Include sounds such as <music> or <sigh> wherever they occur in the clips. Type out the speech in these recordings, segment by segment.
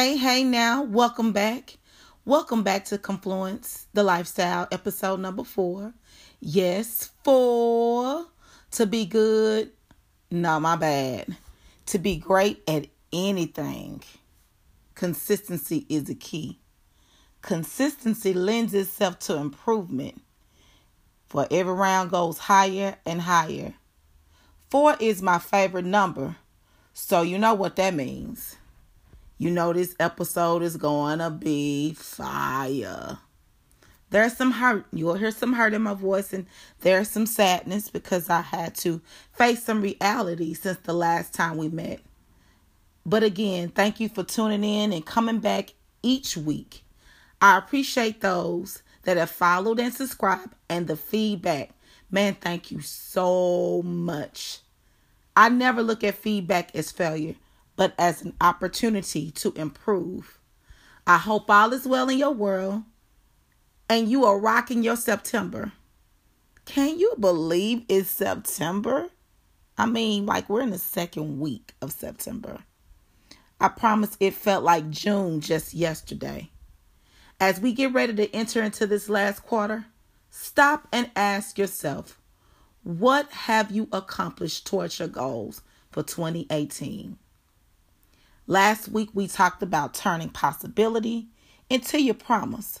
Hey, hey now, welcome back. Welcome back to Confluence, the lifestyle, episode number four. Yes, four. To be good, no, my bad. To be great at anything, consistency is the key. Consistency lends itself to improvement, for every round goes higher and higher. Four is my favorite number, so you know what that means. You know, this episode is going to be fire. There's some hurt. You'll hear some hurt in my voice, and there's some sadness because I had to face some reality since the last time we met. But again, thank you for tuning in and coming back each week. I appreciate those that have followed and subscribed and the feedback. Man, thank you so much. I never look at feedback as failure but as an opportunity to improve. I hope all is well in your world and you are rocking your September. Can you believe it's September? I mean, like we're in the second week of September. I promise it felt like June just yesterday. As we get ready to enter into this last quarter, stop and ask yourself, what have you accomplished towards your goals for 2018? Last week we talked about turning possibility into your promise.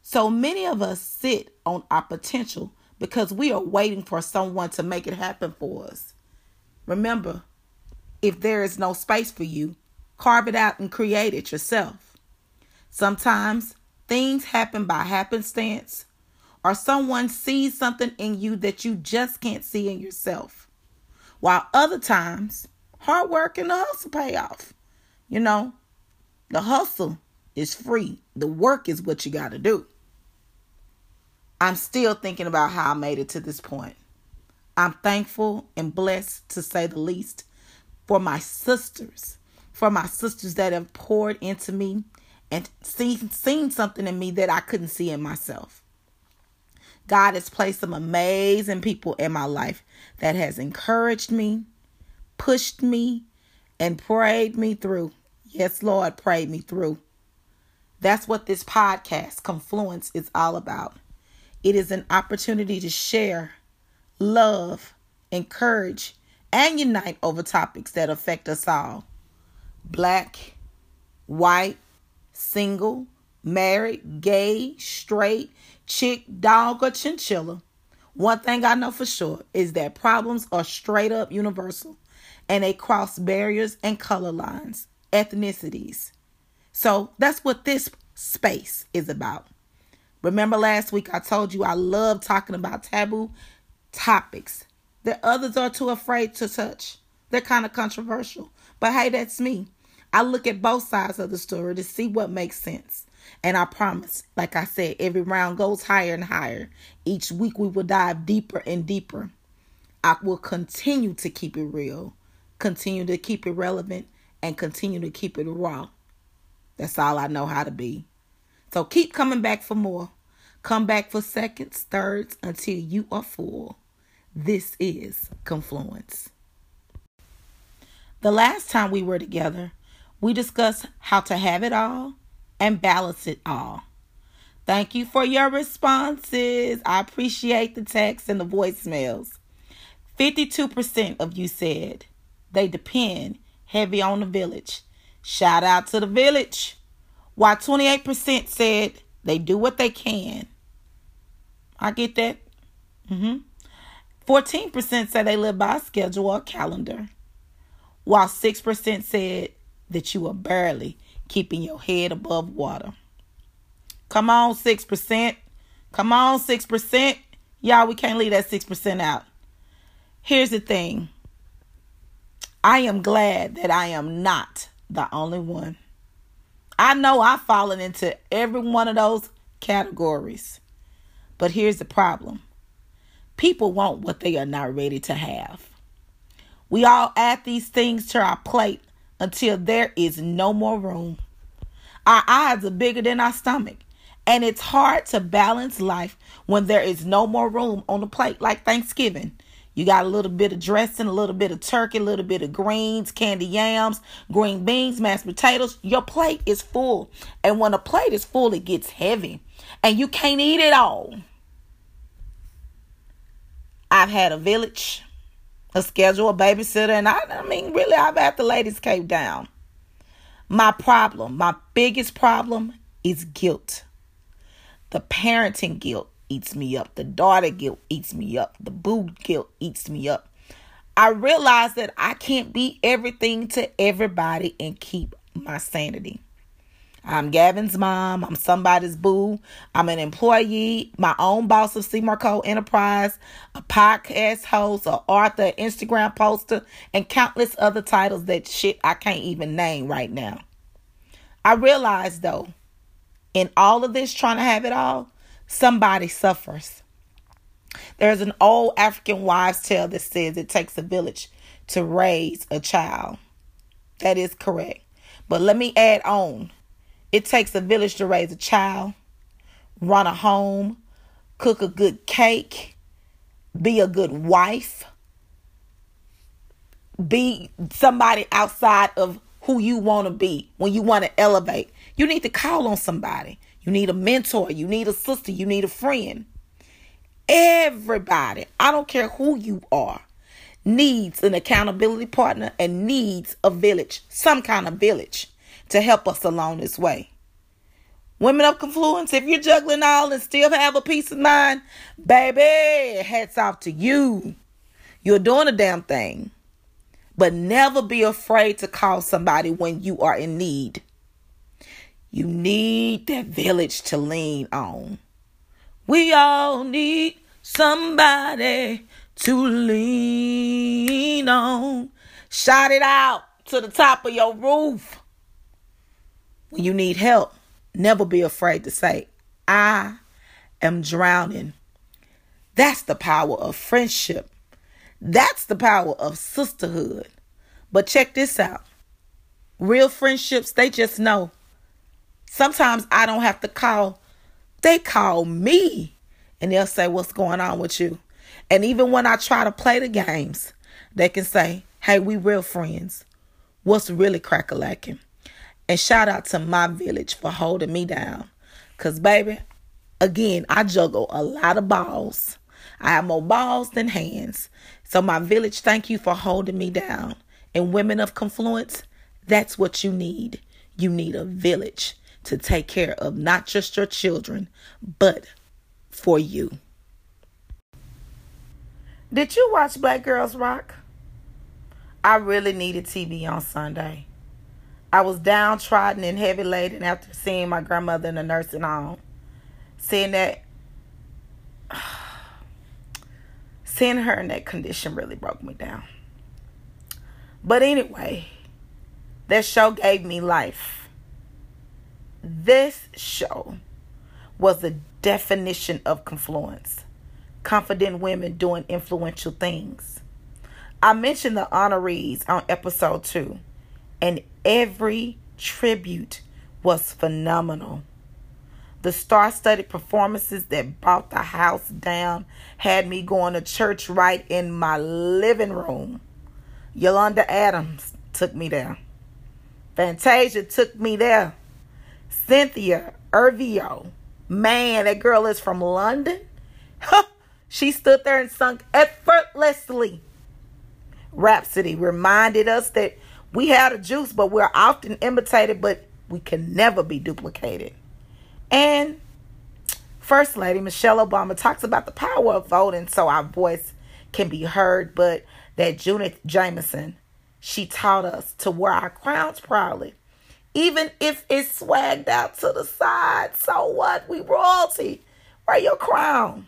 So many of us sit on our potential because we are waiting for someone to make it happen for us. Remember, if there is no space for you, carve it out and create it yourself. Sometimes things happen by happenstance, or someone sees something in you that you just can't see in yourself. While other times, hard work and the hustle pay off. You know, the hustle is free, the work is what you got to do. I'm still thinking about how I made it to this point. I'm thankful and blessed, to say the least, for my sisters, for my sisters that have poured into me and seen, seen something in me that I couldn't see in myself. God has placed some amazing people in my life that has encouraged me, pushed me, and prayed me through. Yes, Lord, pray me through. That's what this podcast, Confluence, is all about. It is an opportunity to share, love, encourage, and unite over topics that affect us all black, white, single, married, gay, straight, chick, dog, or chinchilla. One thing I know for sure is that problems are straight up universal and they cross barriers and color lines ethnicities. So that's what this space is about. Remember last week I told you I love talking about taboo topics that others are too afraid to touch. They're kind of controversial. But hey, that's me. I look at both sides of the story to see what makes sense. And I promise, like I said, every round goes higher and higher. Each week we will dive deeper and deeper. I will continue to keep it real, continue to keep it relevant, and continue to keep it raw. That's all I know how to be. So keep coming back for more. Come back for seconds, thirds, until you are full. This is Confluence. The last time we were together, we discussed how to have it all and balance it all. Thank you for your responses. I appreciate the texts and the voicemails. 52% of you said they depend heavy on the village. Shout out to the village. While 28% said they do what they can. I get that. Mm-hmm. 14% said they live by a schedule or calendar. While 6% said that you are barely keeping your head above water. Come on, 6%. Come on, 6%. Y'all, we can't leave that 6% out. Here's the thing I am glad that I am not the only one. I know I've fallen into every one of those categories. But here's the problem people want what they are not ready to have. We all add these things to our plate until there is no more room. Our eyes are bigger than our stomach. And it's hard to balance life when there is no more room on the plate, like Thanksgiving. You got a little bit of dressing, a little bit of turkey, a little bit of greens, candy yams, green beans, mashed potatoes. Your plate is full. And when a plate is full, it gets heavy and you can't eat it all. I've had a village, a schedule, a babysitter, and I, I mean, really, I've had the ladies cave down. My problem, my biggest problem is guilt. The parenting guilt eats me up. The daughter guilt eats me up. The boo guilt eats me up. I realize that I can't be everything to everybody and keep my sanity. I'm Gavin's mom. I'm somebody's boo. I'm an employee, my own boss of Seymour Enterprise, a podcast host, an author, Instagram poster, and countless other titles that shit I can't even name right now. I realize though, in all of this trying to have it all, somebody suffers. There's an old African wives' tale that says it takes a village to raise a child. That is correct. But let me add on it takes a village to raise a child, run a home, cook a good cake, be a good wife, be somebody outside of who you want to be when you want to elevate. You need to call on somebody. You need a mentor. You need a sister. You need a friend. Everybody, I don't care who you are, needs an accountability partner and needs a village, some kind of village to help us along this way. Women of Confluence, if you're juggling all and still have a peace of mind, baby, hats off to you. You're doing a damn thing. But never be afraid to call somebody when you are in need. You need that village to lean on. We all need somebody to lean on. Shout it out to the top of your roof when you need help. Never be afraid to say, I am drowning. That's the power of friendship. That's the power of sisterhood. But check this out real friendships, they just know Sometimes I don't have to call. They call me and they'll say, What's going on with you? And even when I try to play the games, they can say, Hey, we real friends. What's really crack a lacking? And shout out to my village for holding me down. Because, baby, again, I juggle a lot of balls. I have more balls than hands. So, my village, thank you for holding me down. And women of confluence, that's what you need. You need a village to take care of not just your children, but for you. Did you watch Black Girls Rock? I really needed TV on Sunday. I was downtrodden and heavy laden after seeing my grandmother in the nursing home. Seeing that, <sighs> seeing her in that condition really broke me down. But anyway, that show gave me life. This show was the definition of confluence. Confident women doing influential things. I mentioned the honorees on episode two, and every tribute was phenomenal. The star studded performances that brought the house down had me going to church right in my living room. Yolanda Adams took me there. Fantasia took me there. Cynthia Erivo. Man, that girl is from London. She stood there and sung effortlessly. Rapsody reminded us that we had a juice, but we're often imitated, but we can never be duplicated. And First Lady Michelle Obama talks about the power of voting so our voice can be heard, but that Judith Jamison, she taught us to wear our crowns proudly even if it's swagged out to the side. So what? We royalty. Wear your crown.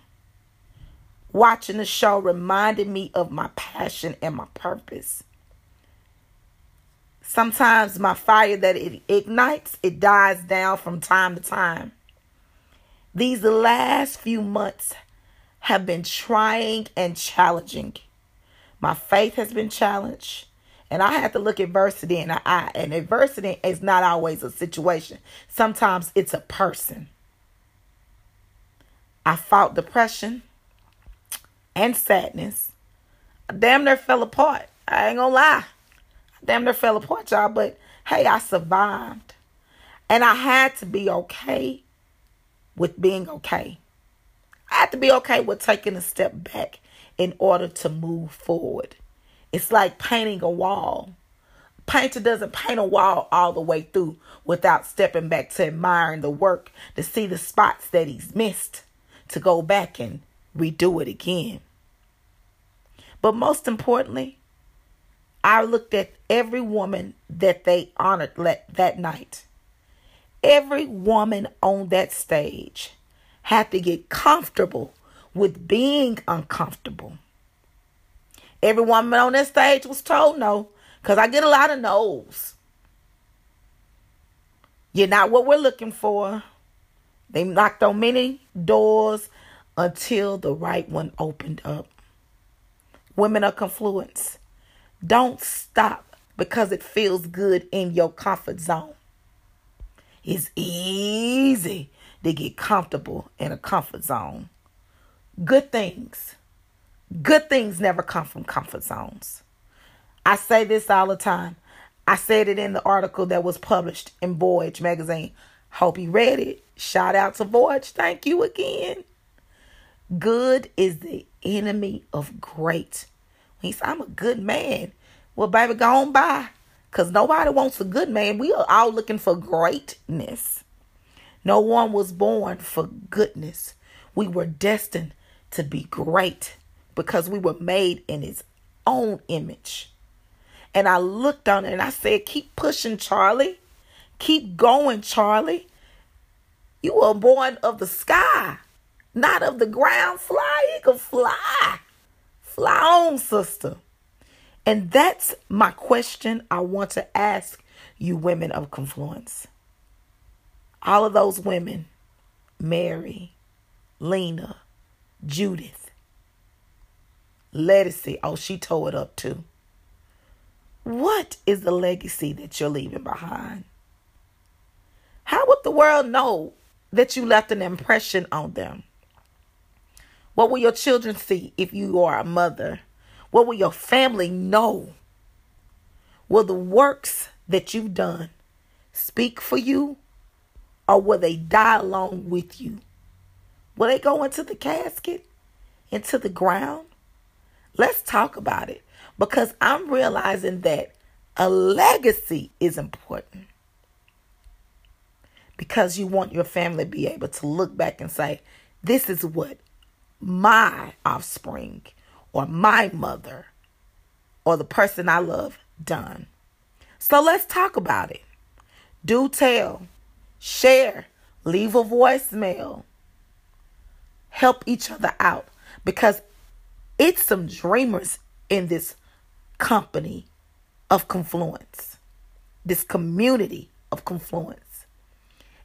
Watching the show reminded me of my passion and my purpose. Sometimes my fire that it ignites, it dies down from time to time. These last few months have been trying and challenging. My faith has been challenged. And I have to look adversity in the eye. And adversity is not always a situation, sometimes it's a person. I fought depression and sadness. I damn near fell apart. I ain't gonna lie. I damn near fell apart, y'all. But hey, I survived. And I had to be okay with being okay. I had to be okay with taking a step back in order to move forward. It's like painting a wall. Painter doesn't paint a wall all the way through without stepping back to admiring the work, to see the spots that he's missed, to go back and redo it again. But most importantly, I looked at every woman that they honored that night. Every woman on that stage had to get comfortable with being uncomfortable. Every woman on that stage was told no, because I get a lot of no's. You're not what we're looking for. They knocked on many doors until the right one opened up. Women of confluence, don't stop because it feels good in your comfort zone. It's easy to get comfortable in a comfort zone. Good things. Good things never come from comfort zones. I say this all the time. I said it in the article that was published in Voyage magazine. Hope you read it. Shout out to Voyage. Thank you again. Good is the enemy of great. He said, I'm a good man. Well, baby, go on by. Because nobody wants a good man. We are all looking for greatness. No one was born for goodness. We were destined to be great because we were made in his own image. And I looked on it and I said, Keep pushing, Charlie. Keep going, Charlie. You were born of the sky, not of the ground. Fly, you can fly. Fly on, sister. And that's my question I want to ask you, women of confluence. All of those women, Mary, Lena, Judith. Legacy. Oh, she tore it up too. What is the legacy that you're leaving behind? How would the world know that you left an impression on them? What will your children see if you are a mother? What will your family know? Will the works that you've done speak for you or will they die along with you? Will they go into the casket, into the ground? Let's talk about it because I'm realizing that a legacy is important. Because you want your family to be able to look back and say, this is what my offspring or my mother or the person I love done. So let's talk about it. Do tell, share, leave a voicemail help each other out because it's some dreamers in this company of confluence, this community of confluence.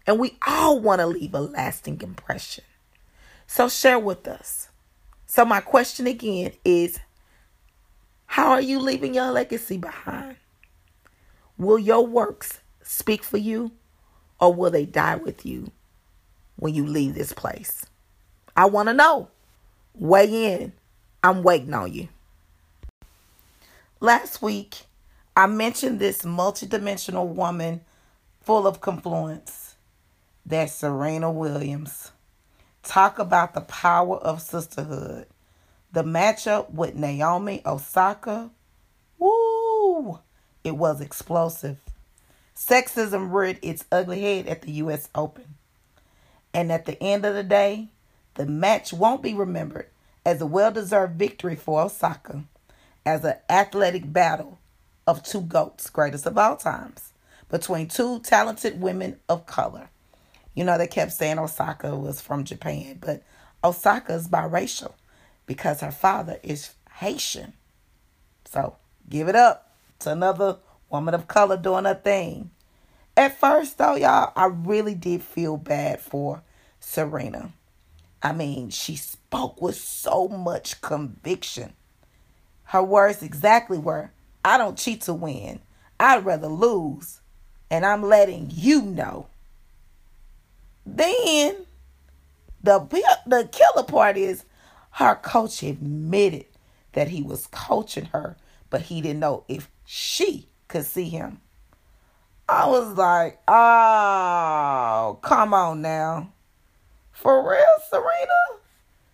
And we all want to leave a lasting impression. So share with us. So, my question again is How are you leaving your legacy behind? Will your works speak for you or will they die with you when you leave this place? I want to know. Weigh in. I'm waiting on you. Last week, I mentioned this multidimensional woman full of confluence. That's Serena Williams. Talk about the power of sisterhood. The matchup with Naomi Osaka. Woo! It was explosive. Sexism reared its ugly head at the U.S. Open. And at the end of the day, the match won't be remembered as a well deserved victory for Osaka, as an athletic battle of two GOATs, greatest of all times, between two talented women of color. You know, they kept saying Osaka was from Japan, but Osaka is biracial because her father is Haitian. So give it up to another woman of color doing her thing. At first, though, y'all, I really did feel bad for Serena. I mean, she spoke with so much conviction. Her words exactly were I don't cheat to win, I'd rather lose. And I'm letting you know. Then the the killer part is her coach admitted that he was coaching her, but he didn't know if she could see him. I was like, oh, come on now. For real, Serena?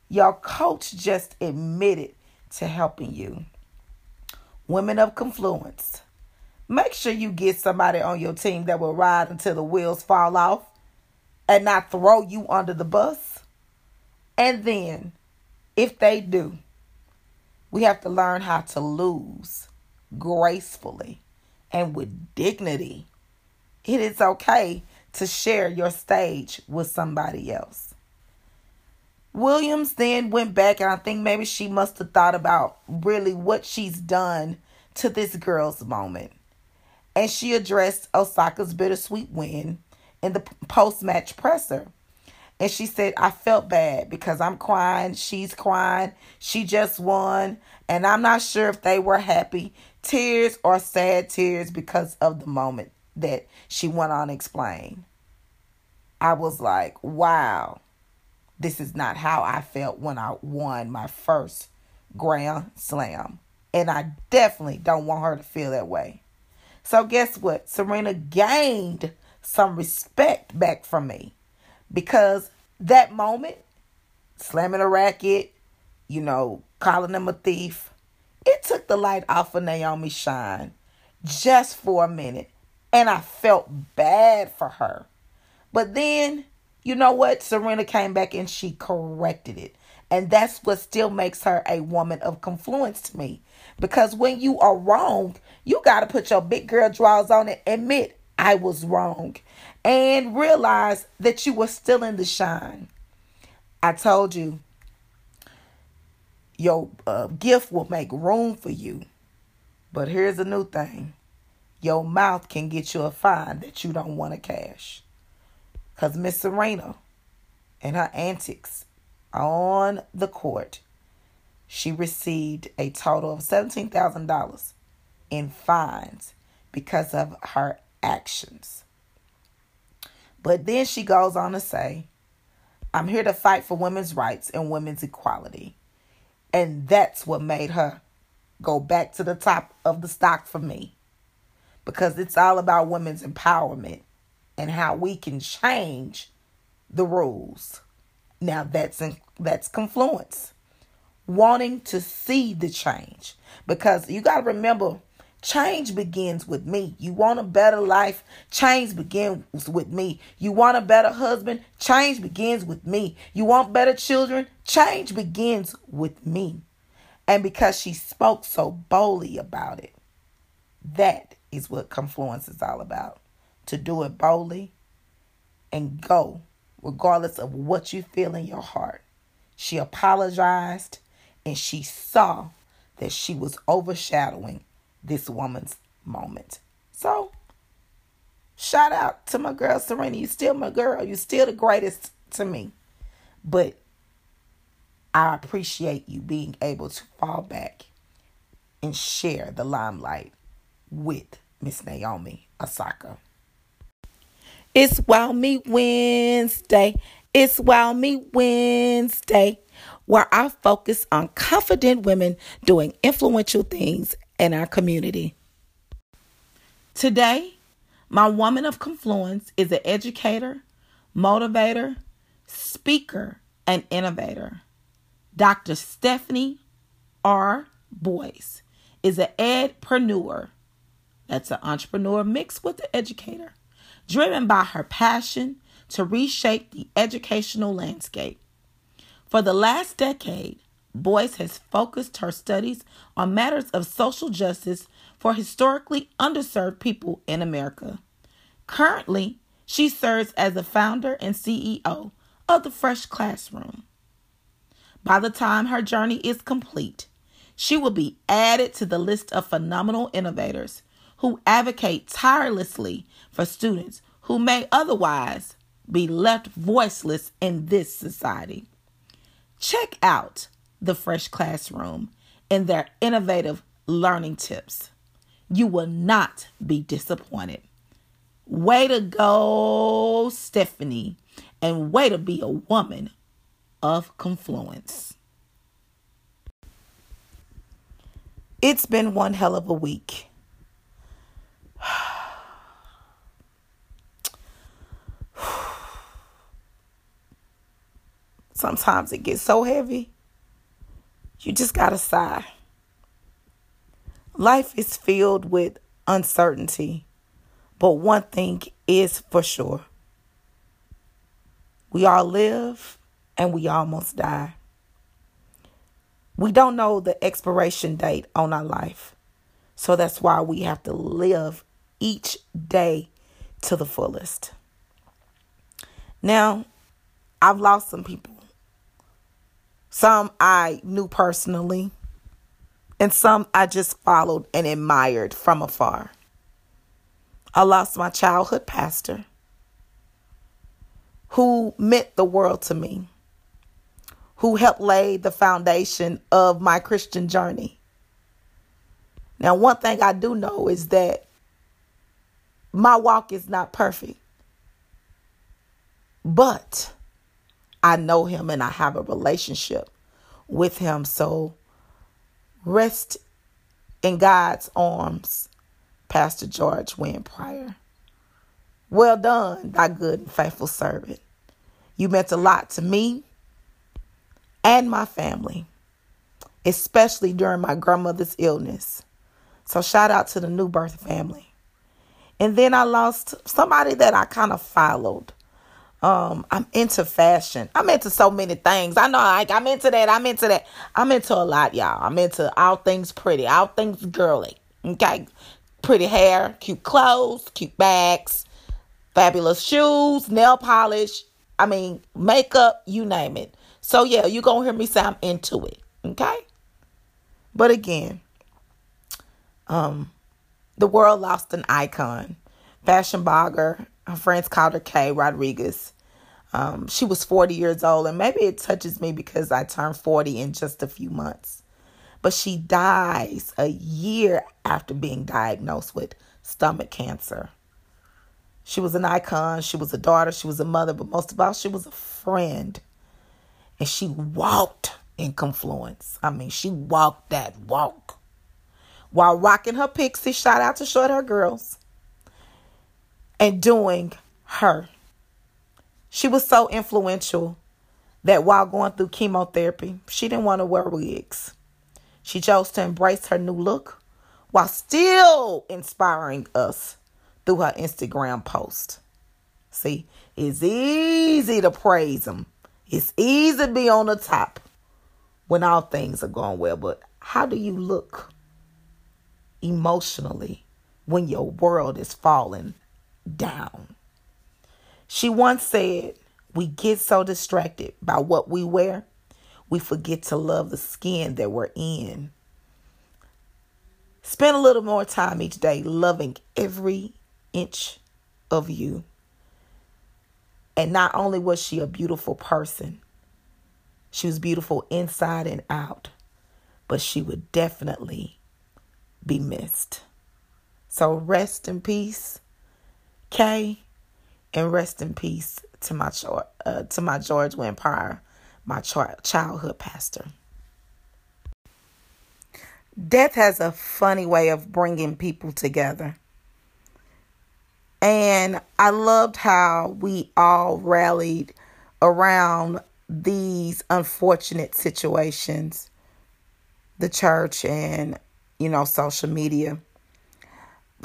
Your coach just admitted to helping you. Women of Confluence. Make sure you get somebody on your team that will ride until the wheels fall off and not throw you under the bus. And then, if they do, we have to learn how to lose gracefully and with dignity. It is okay to share your stage with somebody else. Williams then went back, and I think maybe she must have thought about really what she's done to this girl's moment. And she addressed Osaka's bittersweet win in the post match presser. And she said, I felt bad because I'm crying. She's crying. She just won. And I'm not sure if they were happy tears or sad tears because of the moment that she went on to explain. I was like, wow, this is not how I felt when I won my first Grand Slam. And I definitely don't want her to feel that way. So, guess what? Serena gained some respect back from me because that moment, slamming a racket, you know, calling him a thief, it took the light off of Naomi Shine just for a minute. And I felt bad for her. But then, you know what? Serena came back and she corrected it. And that's what still makes her a woman of confluence to me. Because when you are wrong, you got to put your big girl drawers on and admit, I was wrong. And realize that you were still in the shine. I told you, your uh, gift will make room for you. But here's a new thing your mouth can get you a fine that you don't want to cash. Because Miss Serena and her antics on the court, she received a total of $17,000 in fines because of her actions. But then she goes on to say, I'm here to fight for women's rights and women's equality. And that's what made her go back to the top of the stock for me. Because it's all about women's empowerment and how we can change the rules. Now that's in, that's confluence. Wanting to see the change. Because you got to remember Change begins with me. You want a better life? Change begins with me. You want a better husband? Change begins with me. You want better children? Change begins with me. And because she spoke so boldly about it, that is what confluence is all about. To do it boldly and go, regardless of what you feel in your heart. She apologized and she saw that she was overshadowing this woman's moment. So, shout out to my girl Serena. You still my girl. You still the greatest to me. But I appreciate you being able to fall back and share the limelight with Miss Naomi Osaka. It's Wow Me Wednesday. It's Wow Me Wednesday, where I focus on confident women doing influential things in our community. Today, my woman of confluence is an educator, motivator, speaker, and innovator. Dr. Stephanie R. Boyce is an edpreneur. That's an entrepreneur mixed with an educator, driven by her passion to reshape the educational landscape. For the last decade, Boyce has focused her studies on matters of social justice for historically underserved people in America. Currently, she serves as the founder and CEO of the Fresh Classroom. By the time her journey is complete, she will be added to the list of phenomenal innovators who advocate tirelessly for students who may otherwise be left voiceless in this society. Check out the Fresh Classroom and their innovative learning tips. You will not be disappointed. Way to go, Stephanie, and way to be a woman of confluence. It's been one hell of a week. <sighs> Sometimes it gets so heavy, you just gotta sigh. Life is filled with uncertainty, but one thing is for sure we all live and we almost die. We don't know the expiration date on our life. So that's why we have to live each day to the fullest. Now, I've lost some people. Some I knew personally, and some I just followed and admired from afar. I lost my childhood pastor who meant the world to me who helped lay the foundation of my Christian journey. Now, one thing I do know is that my walk is not perfect, but I know him and I have a relationship with him. So rest in God's arms, Pastor George Wynn Pryor. Well done, thy good and faithful servant. You meant a lot to me and my family, especially during my grandmother's illness. So, shout out to the New Birth family. And then I lost somebody that I kind of followed. Um, I'm into fashion. I'm into so many things. I know, like I'm into that. I'm into that. I'm into a lot, y'all. I'm into all things pretty, all things girly. Okay, pretty hair, cute clothes, cute bags, fabulous shoes, nail polish. I mean, makeup, you name it. So yeah, you're gonna hear me say I'm into it. Okay? But again, um, the world lost an icon. Fashion blogger, her friends called her Kay Rodriguez. Um, she was 40 years old, and maybe it touches me because I turned 40 in just a few months. But she dies a year after being diagnosed with stomach cancer. She was an icon, she was a daughter, she was a mother, but most of all, she was a friend and she walked in confluence. I mean, she walked that walk while rocking her pixie. Shout out to Short Hair Girls and doing her. She was so influential that while going through chemotherapy, she didn't want to wear wigs. She chose to embrace her new look while still inspiring us through her Instagram post. See, it's easy to praise them it's easy to be on the top when all things are going well, but how do you look emotionally when your world is falling down? She once said, We get so distracted by what we wear, we forget to love the skin that we're in. Spend a little more time each day loving every inch of you. And not only was she a beautiful person, she was beautiful inside and out, but she would definitely be missed. So rest in peace, Kay, and rest in peace to my uh, to my George Pryor, my childhood pastor. Death has a funny way of bringing people together. And I loved how we all rallied around these unfortunate situations the church and, you know, social media.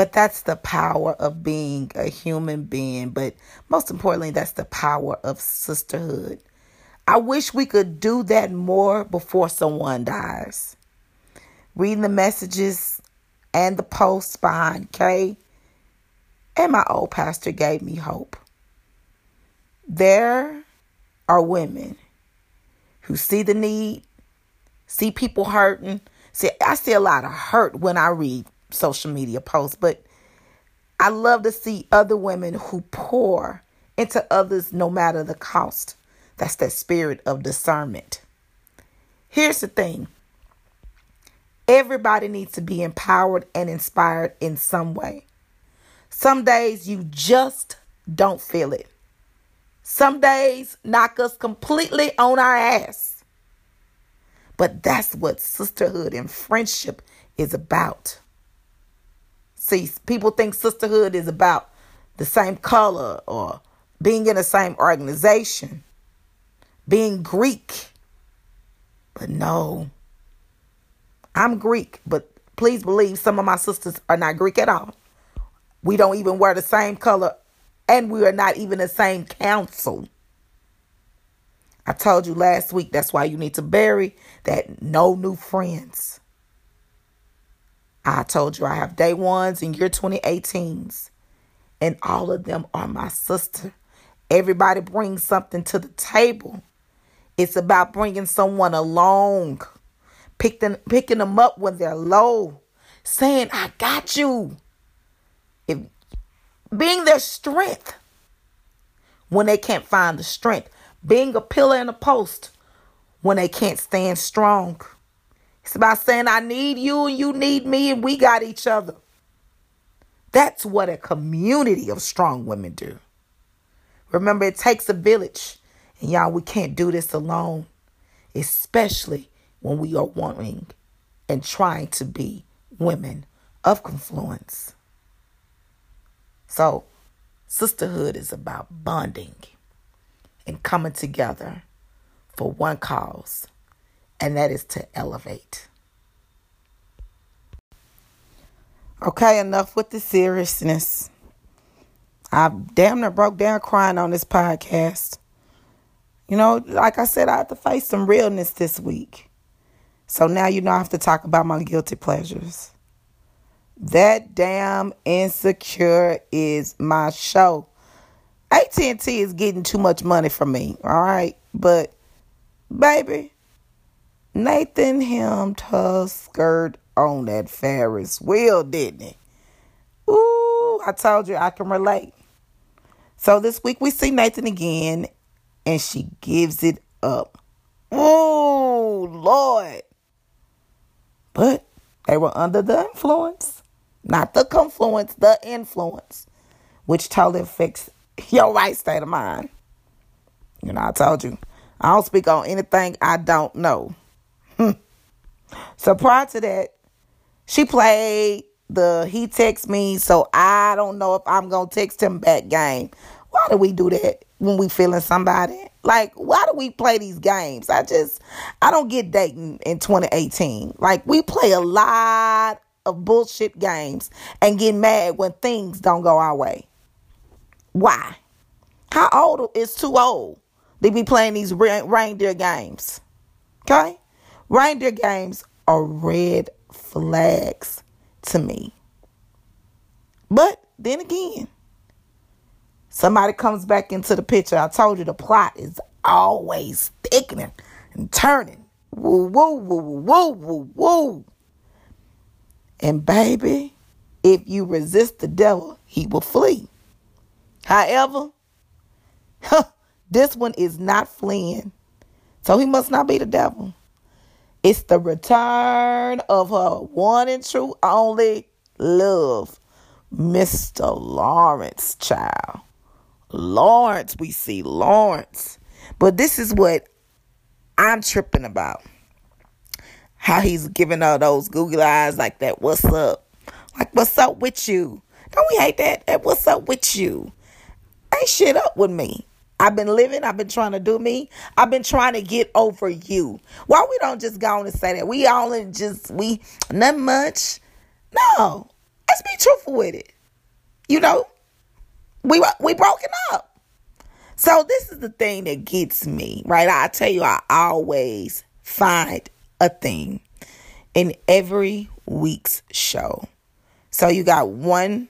But that's the power of being a human being. But most importantly, that's the power of sisterhood. I wish we could do that more before someone dies. Reading the messages and the posts behind Kay and my old pastor gave me hope. There are women who see the need, see people hurting. See, I see a lot of hurt when I read social media posts, but I love to see other women who pour into others no matter the cost. That's that spirit of discernment. Here's the thing everybody needs to be empowered and inspired in some way. Some days you just don't feel it. Some days knock us completely on our ass. But that's what sisterhood and friendship is about. See, people think sisterhood is about the same color or being in the same organization, being Greek. But no, I'm Greek, but please believe some of my sisters are not Greek at all. We don't even wear the same color and we are not even the same council. I told you last week that's why you need to bury that no new friends. I told you I have day ones and year 2018s, and all of them are my sister. Everybody brings something to the table. It's about bringing someone along, picking, picking them up when they're low, saying, I got you. If being their strength when they can't find the strength, being a pillar and a post when they can't stand strong. It's about saying, I need you and you need me and we got each other. That's what a community of strong women do. Remember, it takes a village. And y'all, we can't do this alone, especially when we are wanting and trying to be women of confluence. So, sisterhood is about bonding and coming together for one cause, and that is to elevate. Okay, enough with the seriousness. I damn near broke down crying on this podcast. You know, like I said, I had to face some realness this week. So now you know I have to talk about my guilty pleasures. That damn insecure is my show. AT&T is getting too much money from me, all right? But baby, Nathan hemmed her skirt on that Ferris wheel, didn't he? Ooh, I told you I can relate. So this week we see Nathan again and she gives it up. Ooh, Lord. But they were under the influence not the confluence, the influence, which totally affects your right state of mind. You know, I told you, I don't speak on anything I don't know. <laughs> so prior to that, she played the he text me, so I don't know if I'm gonna text him back game. Why do we do that when we feeling somebody? Like, why do we play these games? I just, I don't get dating in 2018. Like, we play a lot of bullshit games and get mad when things don't go our way. Why? How old is too old to be playing these reindeer games? Okay? Reindeer games are red flags to me. But then again, somebody comes back into the picture. I told you the plot is always thickening and turning. Woo, woo, woo, woo, woo, woo. And baby, if you resist the devil, he will flee. However, <laughs> this one is not fleeing. So he must not be the devil. It's the return of her one and true only love, Mr. Lawrence, child. Lawrence, we see Lawrence. But this is what I'm tripping about how he's giving her those Google eyes like that. What's up? Like, what's up with you? Don't we hate that? That what's up with you? Ain't shit up with me. I've been living. I've been trying to do me. I've been trying to get over you. Why we don't just go on and say that? We only just we not much. No, let's be truthful with it. You know, we we broken up. So this is the thing that gets me right. I tell you, I always find a thing in every week's show. So you got one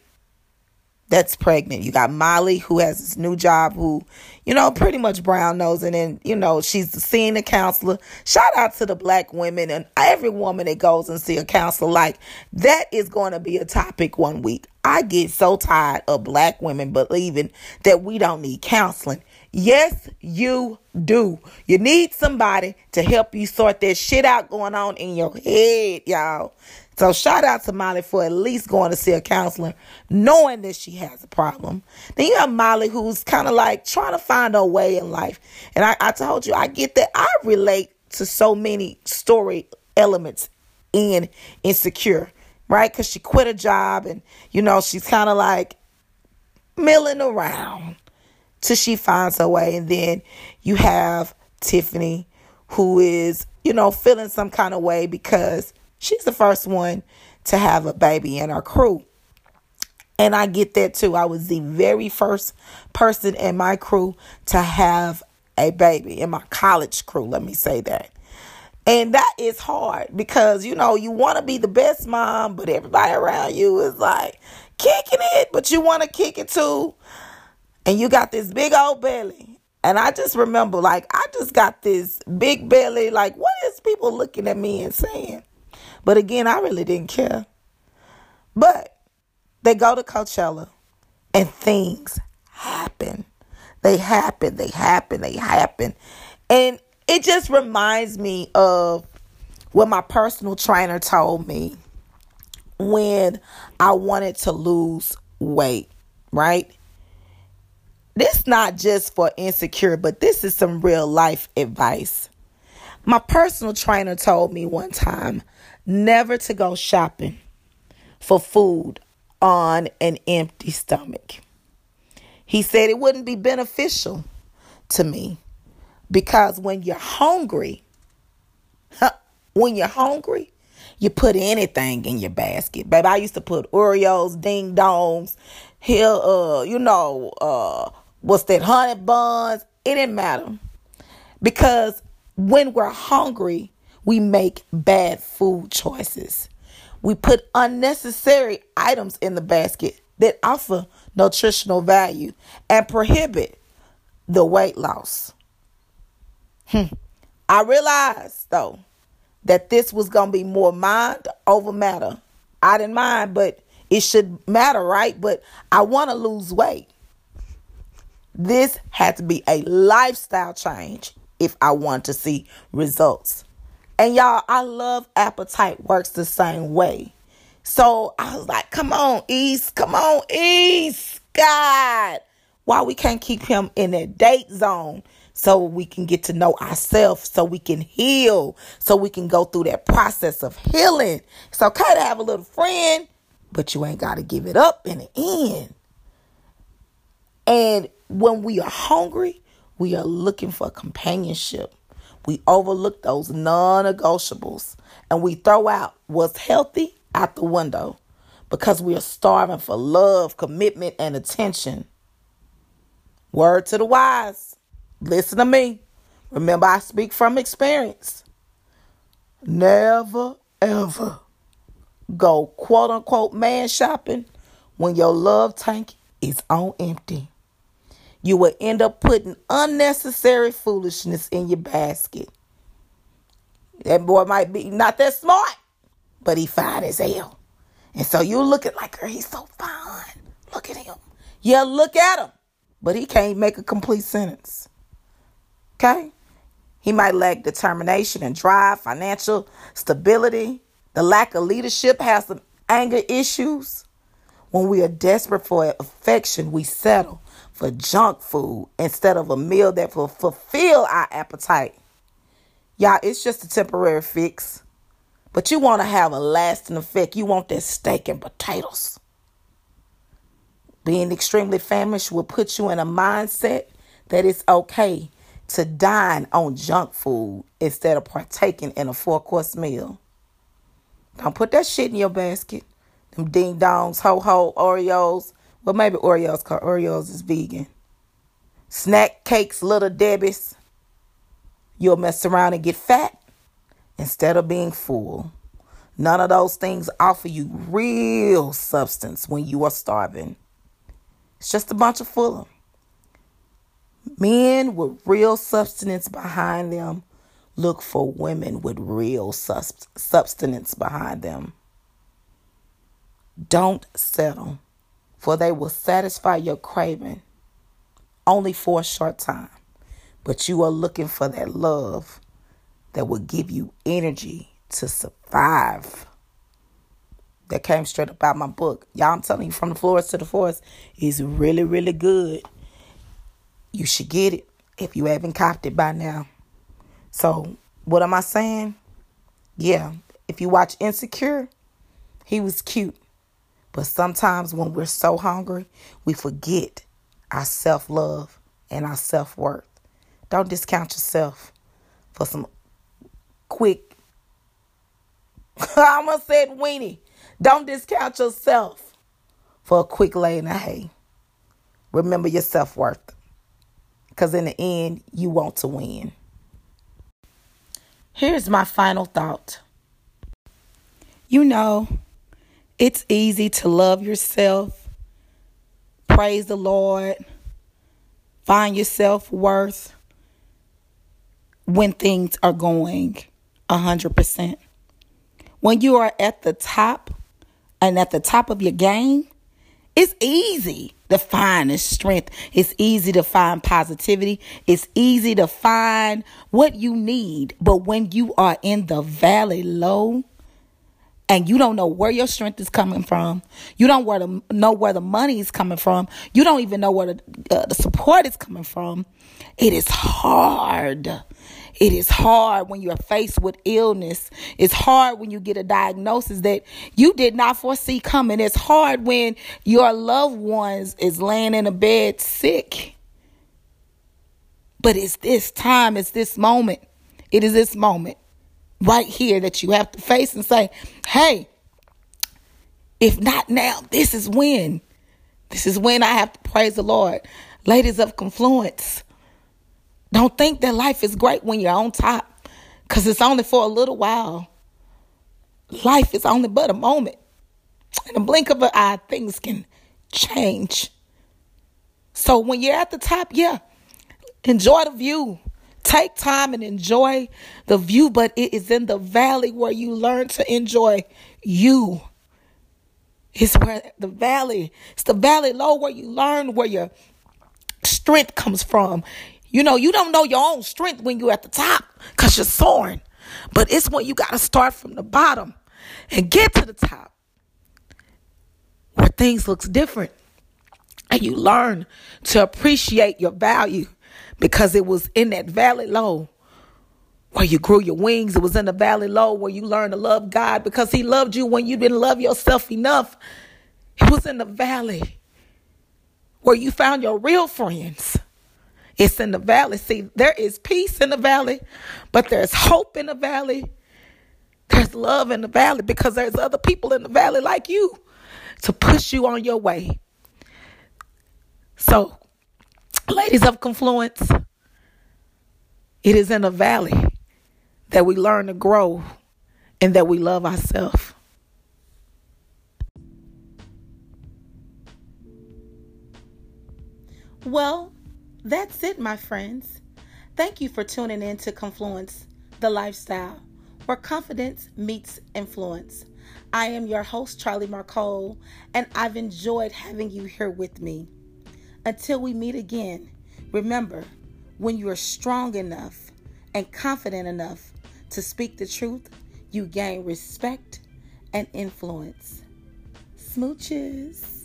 that's pregnant. You got Molly who has this new job who, you know, pretty much brown nose and then, you know, she's seeing a counselor. Shout out to the black women and every woman that goes and see a counselor. Like that is going to be a topic one week. I get so tired of black women believing that we don't need counseling. Yes, you do. You need somebody to help you sort that shit out going on in your head, y'all. So shout out to Molly for at least going to see a counselor, knowing that she has a problem. Then you have Molly who's kind of like trying to find her way in life. And I, I told you, I get that. I relate to so many story elements in Insecure, right? Because she quit a job and, you know, she's kind of like milling around till she finds her way. And then you have Tiffany who is, you know, feeling some kind of way because She's the first one to have a baby in our crew. And I get that too. I was the very first person in my crew to have a baby, in my college crew, let me say that. And that is hard because, you know, you want to be the best mom, but everybody around you is like kicking it, but you want to kick it too. And you got this big old belly. And I just remember, like, I just got this big belly. Like, what is people looking at me and saying? But again, I really didn't care. But they go to Coachella and things happen. They happen, they happen, they happen. And it just reminds me of what my personal trainer told me when I wanted to lose weight, right? This is not just for insecure, but this is some real life advice. My personal trainer told me one time never to go shopping for food on an empty stomach. He said it wouldn't be beneficial to me because when you're hungry, when you're hungry, you put anything in your basket. Baby, I used to put Oreos, ding dongs, here, uh, you know, uh, what's that, honey buns? It didn't matter. Because when we're hungry, we make bad food choices. We put unnecessary items in the basket that offer nutritional value and prohibit the weight loss. Hmm. I realized, though, that this was to be more mind over matter. I didn't mind, but it should matter, right? But I want to lose weight. This had to be a lifestyle change if I want to see results. And y'all, I love appetite works the same way. So I was like, come on, East, come on, East, God. Why we can't keep him in that date zone so we can get to know ourselves, so we can heal, so we can go through that process of healing. It's okay to have a little friend, but you ain't got to give it up in the end. And when we are hungry, we are looking for companionship. We overlook those non negotiables and we throw out what's healthy out the window because we are starving for love, commitment, and attention. Word to the wise. Listen to me. Remember, I speak from experience. Never, ever go quote unquote man shopping when your love tank is on empty you will end up putting unnecessary foolishness in your basket. That boy might be not that smart, but he fine as hell. And so you look at like, girl, he's so fine. Look at him. Yeah, look at him. But he can't make a complete sentence. Okay? He might lack determination and drive, financial stability. The lack of leadership has some anger issues. When we are desperate for affection, we settle for junk food instead of a meal that will fulfill our appetite. Y'all, it's just a temporary fix. But you want to have a lasting effect. You want that steak and potatoes. Being extremely famished will put you in a mindset that it's okay to dine on junk food instead of partaking in a four course meal. Don't put that shit in your basket. Them ding dongs, ho ho, Oreos, well, maybe Oreos, because Oreos is vegan. Snack cakes, Little Debbie's. You'll mess around and get fat instead of being full. None of those things offer you real substance when you are starving. It's just a bunch of Fulham. Men with real substance behind them look for women with real substance behind them. Don't settle, for they will satisfy your craving only for a short time. But you are looking for that love that will give you energy to survive. That came straight up out my book. Y'all, I'm telling you, from the floors to the forest is really, really good. You should get it if you haven't copped it by now. So, what am I saying? Yeah, if you watch Insecure, he was cute. But sometimes when we're so hungry, we forget our self love and our self worth. Don't discount yourself for some quick. <laughs> I almost said weenie. Don't discount yourself for a quick lay in the hay. Remember your self worth. Because in the end, you want to win. Here's my final thought. You know, it's easy to love yourself, praise the Lord, find your self worth when things are going 100%. When you are at the top and at the top of your game, it's easy to find strength. It's easy to find positivity. It's easy to find what you need. But when you are in the valley low and you don't know where your strength is coming from, you don't where the, know where the money is coming from, you don't even know where the, uh, the support is coming from, it is hard it is hard when you're faced with illness. It's hard when you get a diagnosis that you did not foresee coming. It's hard when your loved ones is laying in a bed sick. But it's this time, it's this moment. It is this moment right here that you have to face and say, hey, if not now, this is when. This is when I have to praise the Lord. Ladies of Confluence, don't think that life is great when you're on top because it's only for a little while. Life is only but a moment. In a blink of an eye, things can change. So when you're at the top, yeah, enjoy the view. Take time and enjoy the view, but it is in the valley where you learn to enjoy you. It's where the valley, it's the valley low where you learn where your strength comes from. You know, you don't know your own strength when you're at the top because you're soaring. But it's when you got to start from the bottom and get to the top where things looks different. And you learn to appreciate your value because it was in that valley low where you grew your wings. It was in the valley low where you learned to love God because He loved you when you didn't love yourself enough. It was in the valley where you found your real friends. It's in the valley. See, there is peace in the valley, but there's hope in the valley. There's love in the valley because there's other people in the valley like you to push you on your way. So, ladies of Confluence, it is in the valley that we learn to grow and that we love ourselves. Well, that's it, my friends. Thank you for tuning in to Confluence, the lifestyle, where confidence meets influence. I am your host, Charlie Marcole, and I've enjoyed having you here with me. Until we meet again, remember when you are strong enough and confident enough to speak the truth, you gain respect and influence. Smooches.